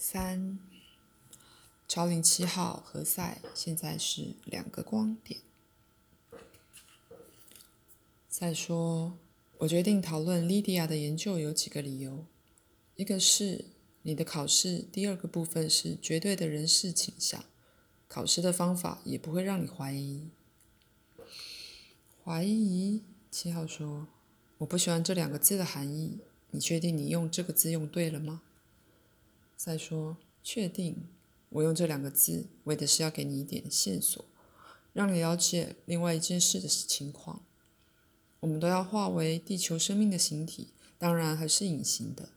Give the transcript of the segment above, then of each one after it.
三，超灵七号和赛现在是两个光点。再说，我决定讨论莉迪亚的研究有几个理由。一个是你的考试第二个部分是绝对的人事倾向，考试的方法也不会让你怀疑。怀疑？七号说：“我不喜欢这两个字的含义。你确定你用这个字用对了吗？”再说：“确定。我用这两个字为的是要给你一点线索，让你了解另外一件事的情况。我们都要化为地球生命的形体，当然还是隐形的。”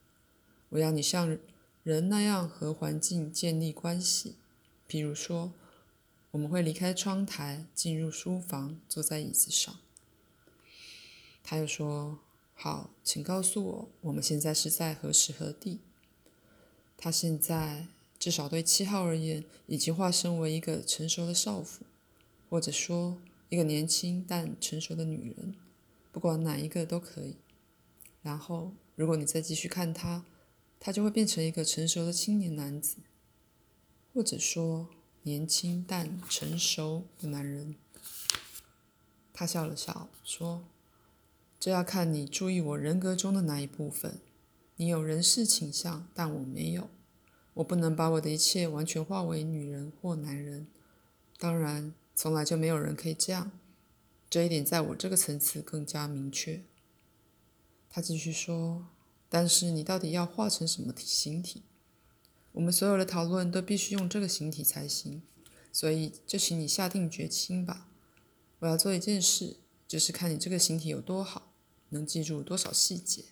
我要你像人那样和环境建立关系，譬如说，我们会离开窗台，进入书房，坐在椅子上。他又说：“好，请告诉我，我们现在是在何时何地？”他现在至少对七号而言，已经化身为一个成熟的少妇，或者说一个年轻但成熟的女人，不管哪一个都可以。然后，如果你再继续看他，他就会变成一个成熟的青年男子，或者说年轻但成熟的男人。他笑了笑，说：“这要看你注意我人格中的哪一部分。你有人事倾向，但我没有。我不能把我的一切完全化为女人或男人。当然，从来就没有人可以这样。这一点在我这个层次更加明确。”他继续说。但是你到底要化成什么形体？我们所有的讨论都必须用这个形体才行，所以就请你下定决心吧。我要做一件事，就是看你这个形体有多好，能记住多少细节。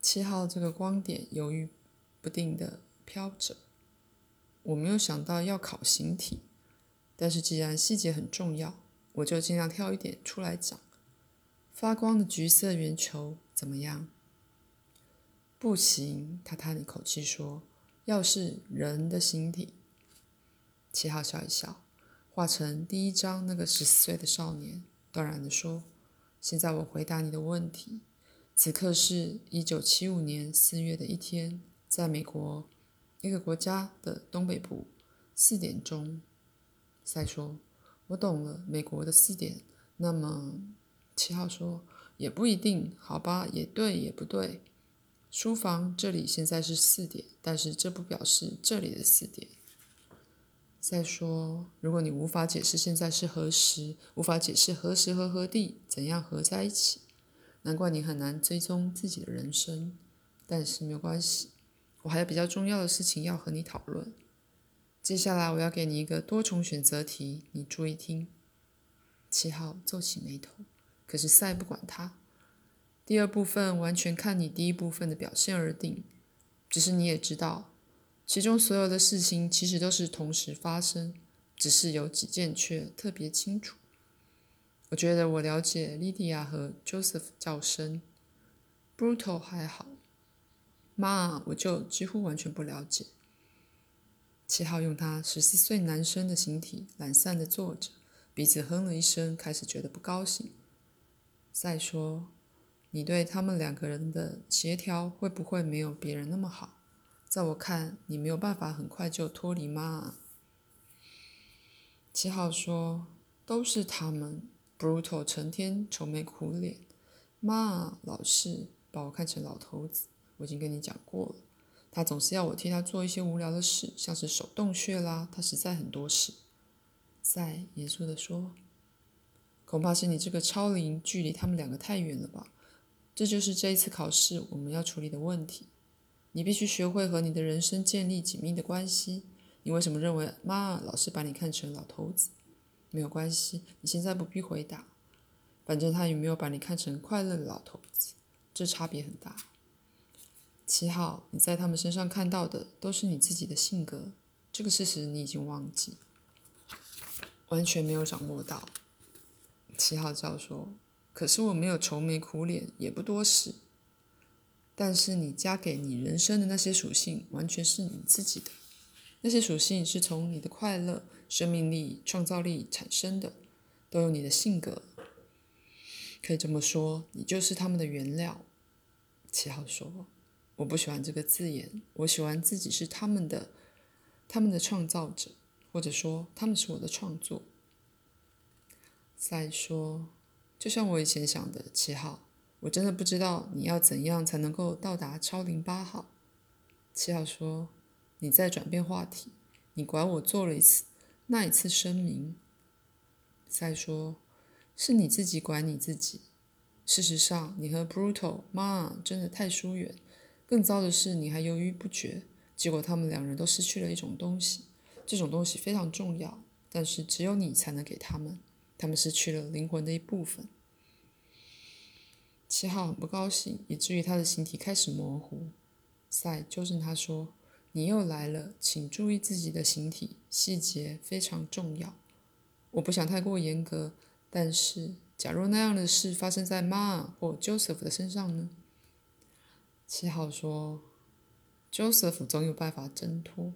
七号这个光点犹豫不定的飘着。我没有想到要考形体，但是既然细节很重要，我就尽量挑一点出来讲。发光的橘色圆球怎么样？不行，他叹了一口气说：“要是人的形体。”七号笑一笑，画成第一张那个十四岁的少年，断然地说：“现在我回答你的问题。此刻是一九七五年四月的一天，在美国一个国家的东北部，四点钟。”再说：“我懂了，美国的四点。那么，七号说：“也不一定，好吧？也对，也不对。”书房这里现在是四点，但是这不表示这里的四点。再说，如果你无法解释现在是何时，无法解释何时和何地怎样合在一起，难怪你很难追踪自己的人生。但是没有关系，我还有比较重要的事情要和你讨论。接下来我要给你一个多重选择题，你注意听。七号皱起眉头，可是赛不管他。第二部分完全看你第一部分的表现而定，只是你也知道，其中所有的事情其实都是同时发生，只是有几件却特别清楚。我觉得我了解莉迪亚和 Joseph 较深，Brutal 还好，妈我就几乎完全不了解。七号用他十四岁男生的形体懒散的坐着，鼻子哼了一声，开始觉得不高兴。再说。你对他们两个人的协调会不会没有别人那么好？在我看，你没有办法很快就脱离妈。七号说：“都是他们，Brutal 成天愁眉苦脸，妈老是把我看成老头子。我已经跟你讲过了，他总是要我替他做一些无聊的事，像是手动穴啦。他实在很多事。”在严肃地说：“恐怕是你这个超龄距离他们两个太远了吧？”这就是这一次考试我们要处理的问题。你必须学会和你的人生建立紧密的关系。你为什么认为妈老是把你看成老头子？没有关系，你现在不必回答。反正他也没有把你看成快乐的老头子，这差别很大。七号，你在他们身上看到的都是你自己的性格，这个事实你已经忘记，完全没有掌握到。七号教授。可是我没有愁眉苦脸，也不多事。但是你加给你人生的那些属性，完全是你自己的。那些属性是从你的快乐、生命力、创造力产生的，都有你的性格。可以这么说，你就是他们的原料。七号说：“我不喜欢这个字眼，我喜欢自己是他们的，他们的创造者，或者说他们是我的创作。再说，就像我以前想的，七号，我真的不知道你要怎样才能够到达超零八号。七号说：“你在转变话题，你管我做了一次那一次声明。”再说，是你自己管你自己。事实上，你和 Brutal 妈真的太疏远。更糟的是，你还犹豫不决，结果他们两人都失去了一种东西。这种东西非常重要，但是只有你才能给他们。他们失去了灵魂的一部分。七号很不高兴，以至于他的形体开始模糊。赛纠正他说：“你又来了，请注意自己的形体，细节非常重要。我不想太过严格，但是假如那样的事发生在妈或 Joseph 的身上呢？”七号说：“Joseph 总有办法挣脱，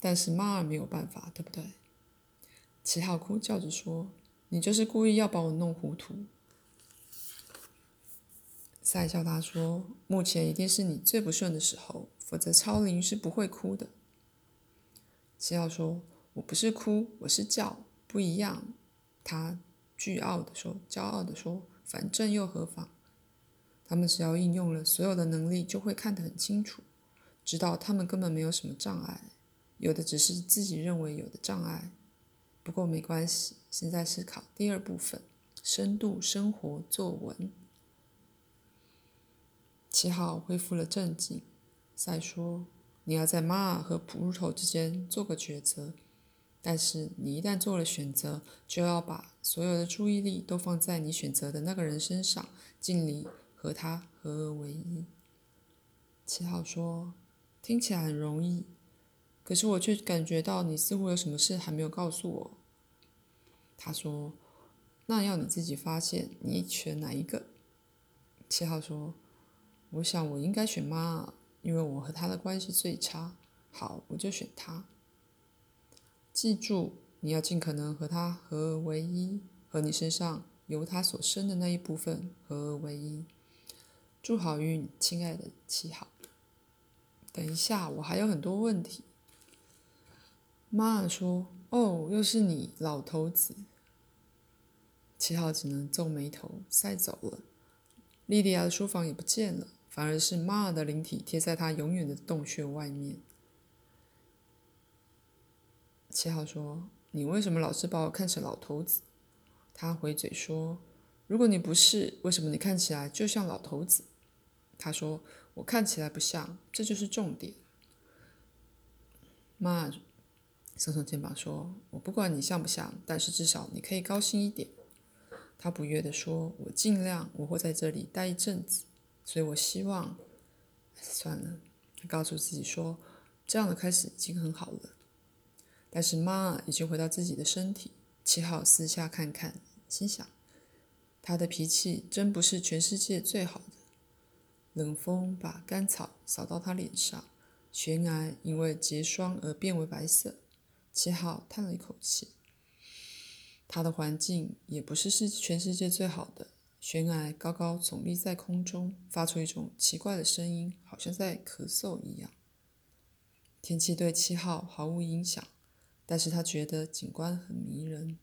但是妈没有办法，对不对？”七号哭叫着说：“你就是故意要把我弄糊涂。”赛笑他说：“目前一定是你最不顺的时候，否则超灵是不会哭的。”七号说：“我不是哭，我是叫，不一样。”他倨傲的说：“骄傲的说。”反正又何妨？他们只要应用了所有的能力，就会看得很清楚，知道他们根本没有什么障碍，有的只是自己认为有的障碍。不过没关系，现在是考第二部分：深度生活作文。七号恢复了镇静，再说：“你要在马尔和普鲁头之间做个抉择。”但是你一旦做了选择，就要把所有的注意力都放在你选择的那个人身上，尽力和他合而为一。七号说：“听起来很容易，可是我却感觉到你似乎有什么事还没有告诉我。”他说：“那要你自己发现，你选哪一个？”七号说：“我想我应该选妈，因为我和她的关系最差。好，我就选她。”记住，你要尽可能和她合而为一，和你身上由她所生的那一部分合而为一。祝好运，亲爱的七号。等一下，我还有很多问题。妈说：“哦，又是你，老头子。”七号只能皱眉头，塞走了。莉莉亚的书房也不见了，反而是妈的灵体贴在他永远的洞穴外面。七号说：“你为什么老是把我看成老头子？”他回嘴说：“如果你不是，为什么你看起来就像老头子？”他说：“我看起来不像，这就是重点。”妈耸耸肩膀说：“我不管你像不像，但是至少你可以高兴一点。”他不悦地说：“我尽量，我会在这里待一阵子，所以我希望……算了。”告诉自己说：“这样的开始已经很好了。”但是妈已经回到自己的身体。七号私下看看，心想：他的脾气真不是全世界最好的。冷风把干草扫到他脸上，悬崖因为结霜而变为白色。七号叹了一口气。他的环境也不是是全世界最好的。悬崖高高耸立在空中，发出一种奇怪的声音，好像在咳嗽一样。天气对七号毫无影响。但是他觉得景观很迷人，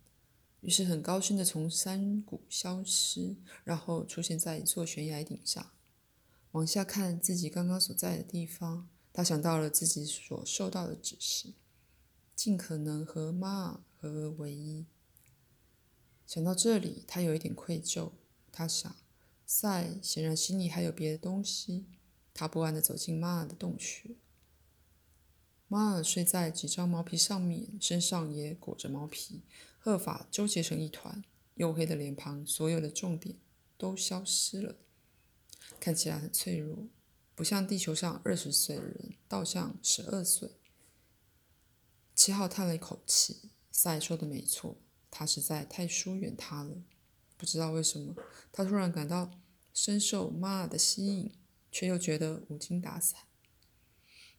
于是很高兴地从山谷消失，然后出现在一座悬崖顶上，往下看自己刚刚所在的地方。他想到了自己所受到的指示，尽可能和妈尔合而为一。想到这里，他有一点愧疚。他想，赛显然心里还有别的东西。他不安地走进妈尔的洞穴。马尔睡在几张毛皮上面，身上也裹着毛皮，鹤发纠结成一团，黝黑的脸庞，所有的重点都消失了，看起来很脆弱，不像地球上二十岁的人，倒像十二岁。七号叹了一口气，赛说的没错，他实在太疏远他了。不知道为什么，他突然感到深受马尔的吸引，却又觉得无精打采。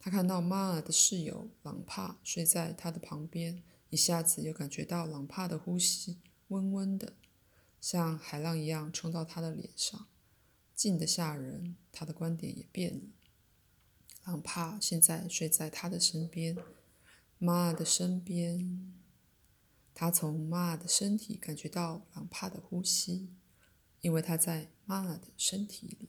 他看到马尔的室友朗帕睡在他的旁边，一下子又感觉到朗帕的呼吸温温的，像海浪一样冲到他的脸上。静得吓人。他的观点也变了。朗帕现在睡在他的身边，马尔的身边。他从马尔的身体感觉到朗帕的呼吸，因为他在马尔的身体里。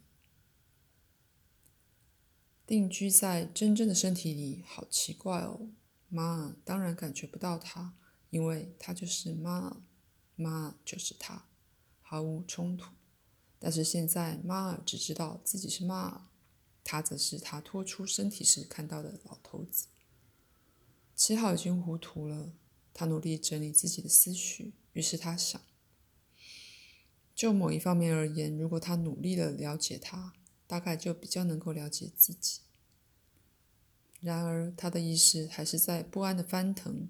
定居在真正的身体里，好奇怪哦。妈当然感觉不到他，因为他就是马尔，马尔就是他，毫无冲突。但是现在妈只知道自己是妈，他则是他脱出身体时看到的老头子。七号已经糊涂了，他努力整理自己的思绪，于是他想：就某一方面而言，如果他努力的了解他。大概就比较能够了解自己。然而，他的意识还是在不安的翻腾，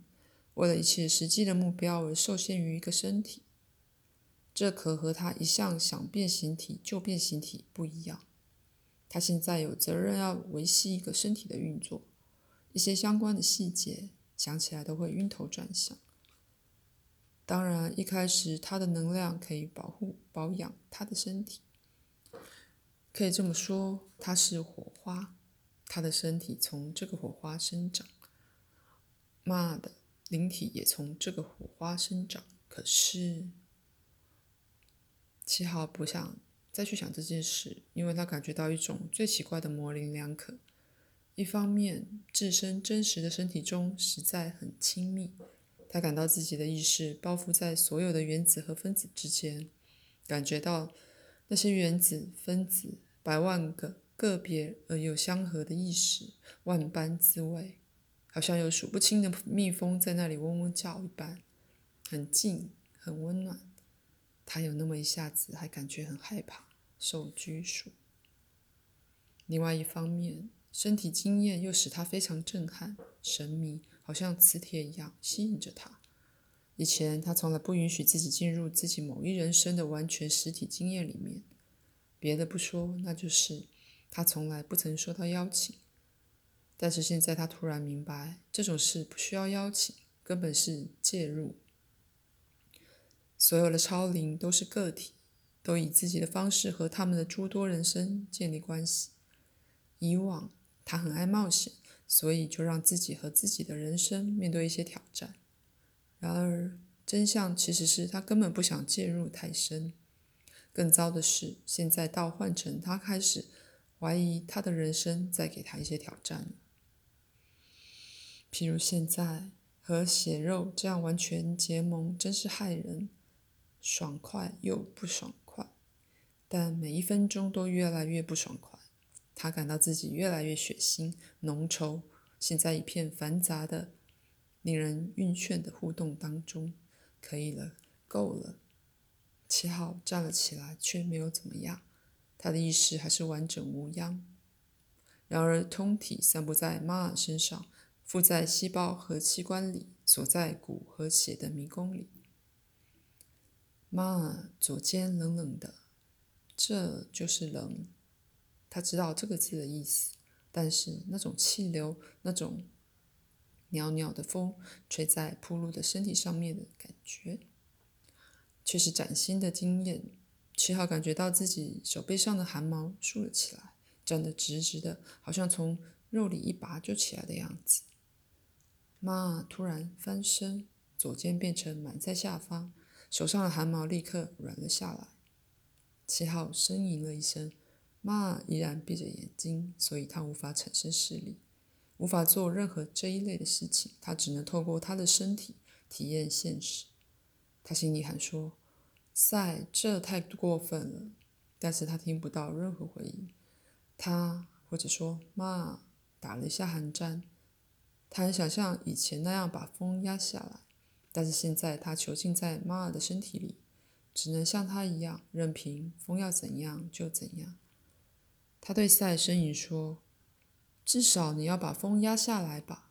为了一切实际的目标而受限于一个身体。这可和他一向想变形体就变形体不一样。他现在有责任要维系一个身体的运作，一些相关的细节想起来都会晕头转向。当然，一开始他的能量可以保护、保养他的身体。可以这么说，他是火花，他的身体从这个火花生长，妈的灵体也从这个火花生长。可是七号不想再去想这件事，因为他感觉到一种最奇怪的模棱两可。一方面，置身真实的身体中实在很亲密，他感到自己的意识包覆在所有的原子和分子之间，感觉到。那些原子、分子，百万个个别而又相合的意识，万般滋味，好像有数不清的蜜蜂在那里嗡嗡叫一般，很静，很温暖。他有那么一下子还感觉很害怕，受拘束。另外一方面，身体经验又使他非常震撼、神秘，好像磁铁一样吸引着他。以前他从来不允许自己进入自己某一人生的完全实体经验里面，别的不说，那就是他从来不曾受到邀请。但是现在他突然明白，这种事不需要邀请，根本是介入。所有的超灵都是个体，都以自己的方式和他们的诸多人生建立关系。以往他很爱冒险，所以就让自己和自己的人生面对一些挑战。然而，真相其实是他根本不想介入太深。更糟的是，现在倒换成他开始怀疑他的人生在给他一些挑战。譬如现在和血肉这样完全结盟，真是害人，爽快又不爽快。但每一分钟都越来越不爽快，他感到自己越来越血腥、浓稠，现在一片繁杂的。令人晕眩的互动当中，可以了，够了。七号站了起来，却没有怎么样，他的意识还是完整无恙。然而，通体散布在马尔身上，附在细胞和器官里，锁在骨和血的迷宫里。马尔左肩冷冷的，这就是冷。他知道这个字的意思，但是那种气流，那种……袅袅的风吹在铺路的身体上面的感觉，却是崭新的经验。七号感觉到自己手背上的汗毛竖了起来，站得直直的，好像从肉里一拔就起来的样子。妈突然翻身，左肩变成满在下方，手上的汗毛立刻软了下来。七号呻吟了一声，妈依然闭着眼睛，所以他无法产生视力。无法做任何这一类的事情，他只能透过他的身体体验现实。他心里喊说：“塞，这太过分了。”但是他听不到任何回应。他或者说妈打了一下寒战。他很想像以前那样把风压下来，但是现在他囚禁在妈尔的身体里，只能像他一样，任凭风要怎样就怎样。他对赛呻吟说。至少你要把风压下来吧，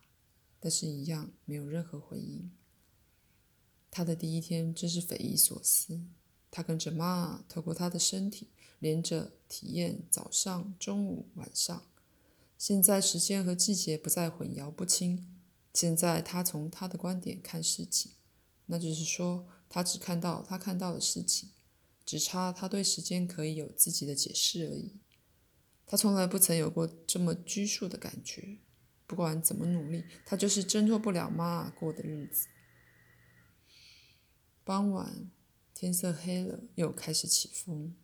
但是一样没有任何回应。他的第一天真是匪夷所思。他跟着妈透过他的身体，连着体验早上、中午、晚上。现在时间和季节不再混淆不清。现在他从他的观点看事情，那就是说，他只看到他看到的事情，只差他对时间可以有自己的解释而已。他从来不曾有过这么拘束的感觉。不管怎么努力，他就是挣脱不了妈过的日子。傍晚，天色黑了，又开始起风，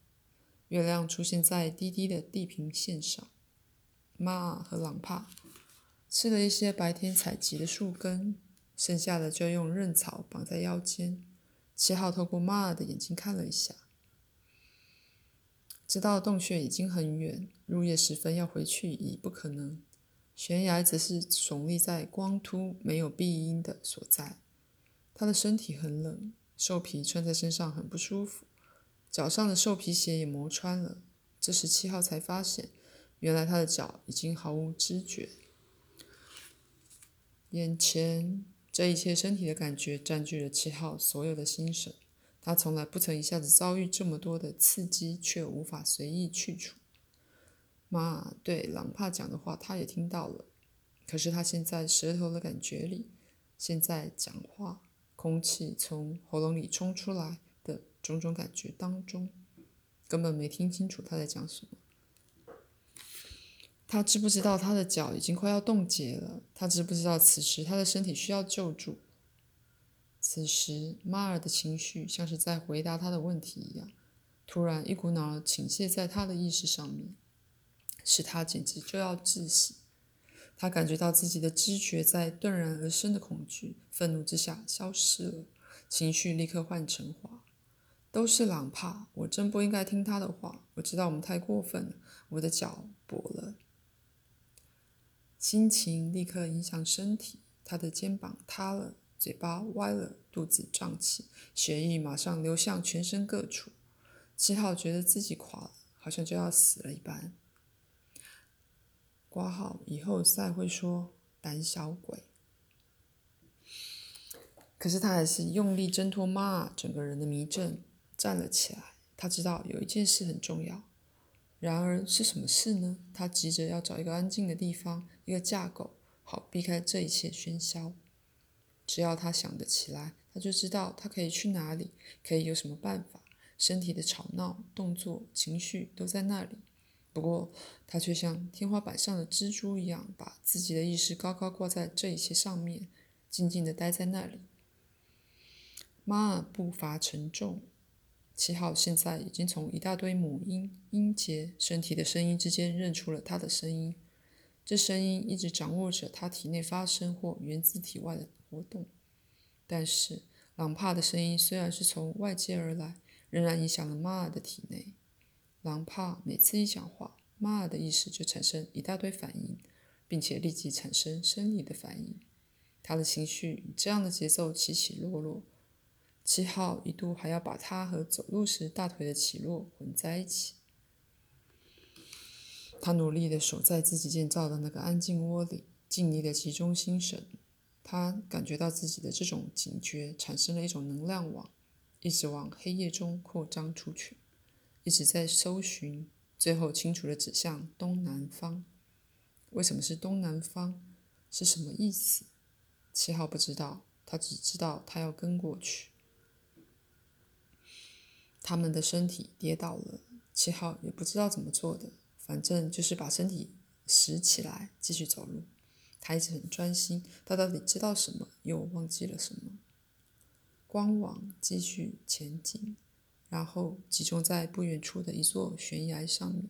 月亮出现在低低的地平线上。妈和朗帕吃了一些白天采集的树根，剩下的就用韧草绑在腰间。七号透过妈的眼睛看了一下，知道洞穴已经很远，入夜时分要回去已不可能。悬崖则是耸立在光秃、没有碧荫的所在。他的身体很冷，兽皮穿在身上很不舒服，脚上的兽皮鞋也磨穿了。这时七号才发现，原来他的脚已经毫无知觉。眼前这一切身体的感觉占据了七号所有的心神。他从来不曾一下子遭遇这么多的刺激，却无法随意去除。妈对朗帕讲的话，他也听到了。可是他现在舌头的感觉里，现在讲话，空气从喉咙里冲出来的种种感觉当中，根本没听清楚他在讲什么。他知不知道他的脚已经快要冻结了？他知不知道此时他的身体需要救助？此时，马尔的情绪像是在回答他的问题一样，突然一股脑倾泻在他的意识上面。使他简直就要窒息。他感觉到自己的知觉在顿然而生的恐惧、愤怒之下消失了，情绪立刻换成话：“都是狼怕，我真不应该听他的话。我知道我们太过分了，我的脚跛了。”心情立刻影响身体，他的肩膀塌了，嘴巴歪了，肚子胀气，血液马上流向全身各处。七号觉得自己垮了，好像就要死了一般。挂号以后赛会说胆小鬼，可是他还是用力挣脱妈，整个人的迷阵站了起来。他知道有一件事很重要，然而是什么事呢？他急着要找一个安静的地方，一个架构，好避开这一切喧嚣。只要他想得起来，他就知道他可以去哪里，可以有什么办法。身体的吵闹、动作、情绪都在那里。不过，他却像天花板上的蜘蛛一样，把自己的意识高高挂在这一切上面，静静地待在那里。妈尔步伐沉重，七号现在已经从一大堆母音、音节、身体的声音之间认出了他的声音。这声音一直掌握着他体内发生或源自体外的活动。但是，朗帕的声音虽然是从外界而来，仍然影响了马尔的体内。朗帕每次一讲话，马尔的意识就产生一大堆反应，并且立即产生生理的反应。他的情绪以这样的节奏起起落落。七号一度还要把他和走路时大腿的起落混在一起。他努力地守在自己建造的那个安静窝里，尽力地集中心神。他感觉到自己的这种警觉产生了一种能量网，一直往黑夜中扩张出去。一直在搜寻，最后清楚的指向东南方。为什么是东南方？是什么意思？七号不知道，他只知道他要跟过去。他们的身体跌倒了，七号也不知道怎么做的，反正就是把身体拾起来，继续走路。孩子很专心，他到底知道什么，又忘记了什么？光网继续前进。然后集中在不远处的一座悬崖上面。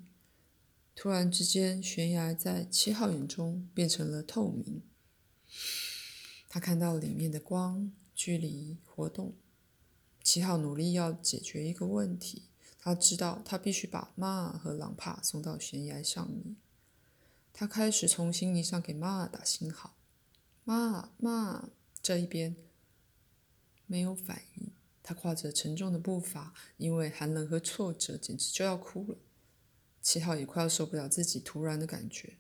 突然之间，悬崖在七号眼中变成了透明。他看到里面的光、距离、活动。七号努力要解决一个问题。他知道他必须把妈妈和朗帕送到悬崖上面。他开始从心理上给妈妈打信号。妈妈，这一边没有反应。他跨着沉重的步伐，因为寒冷和挫折，简直就要哭了。七号也快要受不了自己突然的感觉，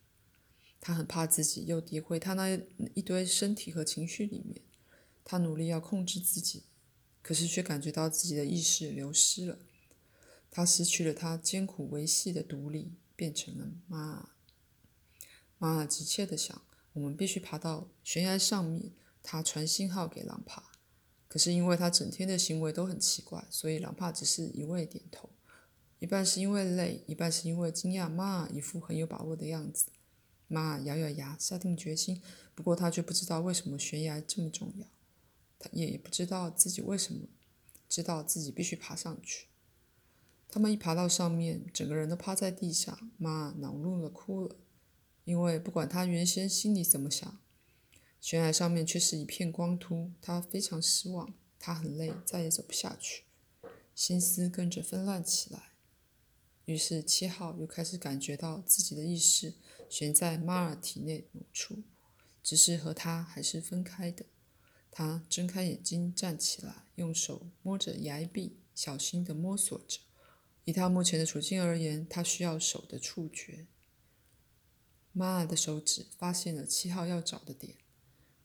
他很怕自己又跌回他那一堆身体和情绪里面。他努力要控制自己，可是却感觉到自己的意识流失了。他失去了他艰苦维系的独立，变成了妈。马尔急切地想：我们必须爬到悬崖上面。他传信号给狼帕。可是因为他整天的行为都很奇怪，所以狼帕只是一味点头。一半是因为累，一半是因为惊讶。妈一副很有把握的样子。妈咬咬牙，下定决心。不过他却不知道为什么悬崖这么重要，他也不知道自己为什么知道自己必须爬上去。他们一爬到上面，整个人都趴在地上。妈恼怒的哭了，因为不管他原先心里怎么想，悬崖上面却是一片光秃。他非常失望，他很累，再也走不下去，心思跟着纷乱起来。于是七号又开始感觉到自己的意识悬在马尔体内某处，只是和他还是分开的。他睁开眼睛站起来，用手摸着崖壁，小心地摸索着。以他目前的处境而言，他需要手的触觉。马尔的手指发现了七号要找的点，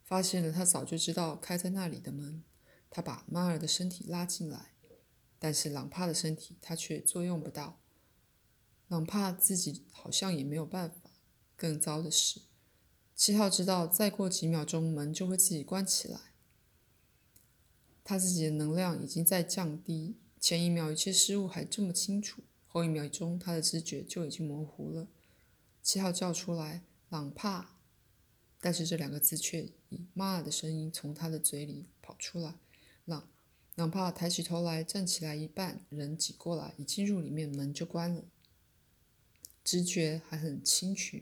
发现了他早就知道开在那里的门。他把马尔的身体拉进来，但是朗帕的身体他却作用不到。朗帕自己好像也没有办法。更糟的是，七号知道再过几秒钟门就会自己关起来。他自己的能量已经在降低，前一秒一切事物还这么清楚，后一秒钟他的知觉就已经模糊了。七号叫出来：“朗帕！”但是这两个字却以妈的声音从他的嘴里跑出来。朗朗帕抬起头来，站起来一半，人挤过来，一进入里面，门就关了。知觉还很清楚，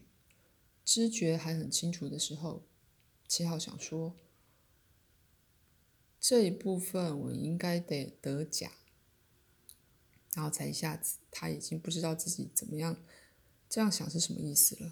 知觉还很清楚的时候，七号想说：“这一部分我应该得得奖。”然后才一下子，他已经不知道自己怎么样这样想是什么意思了。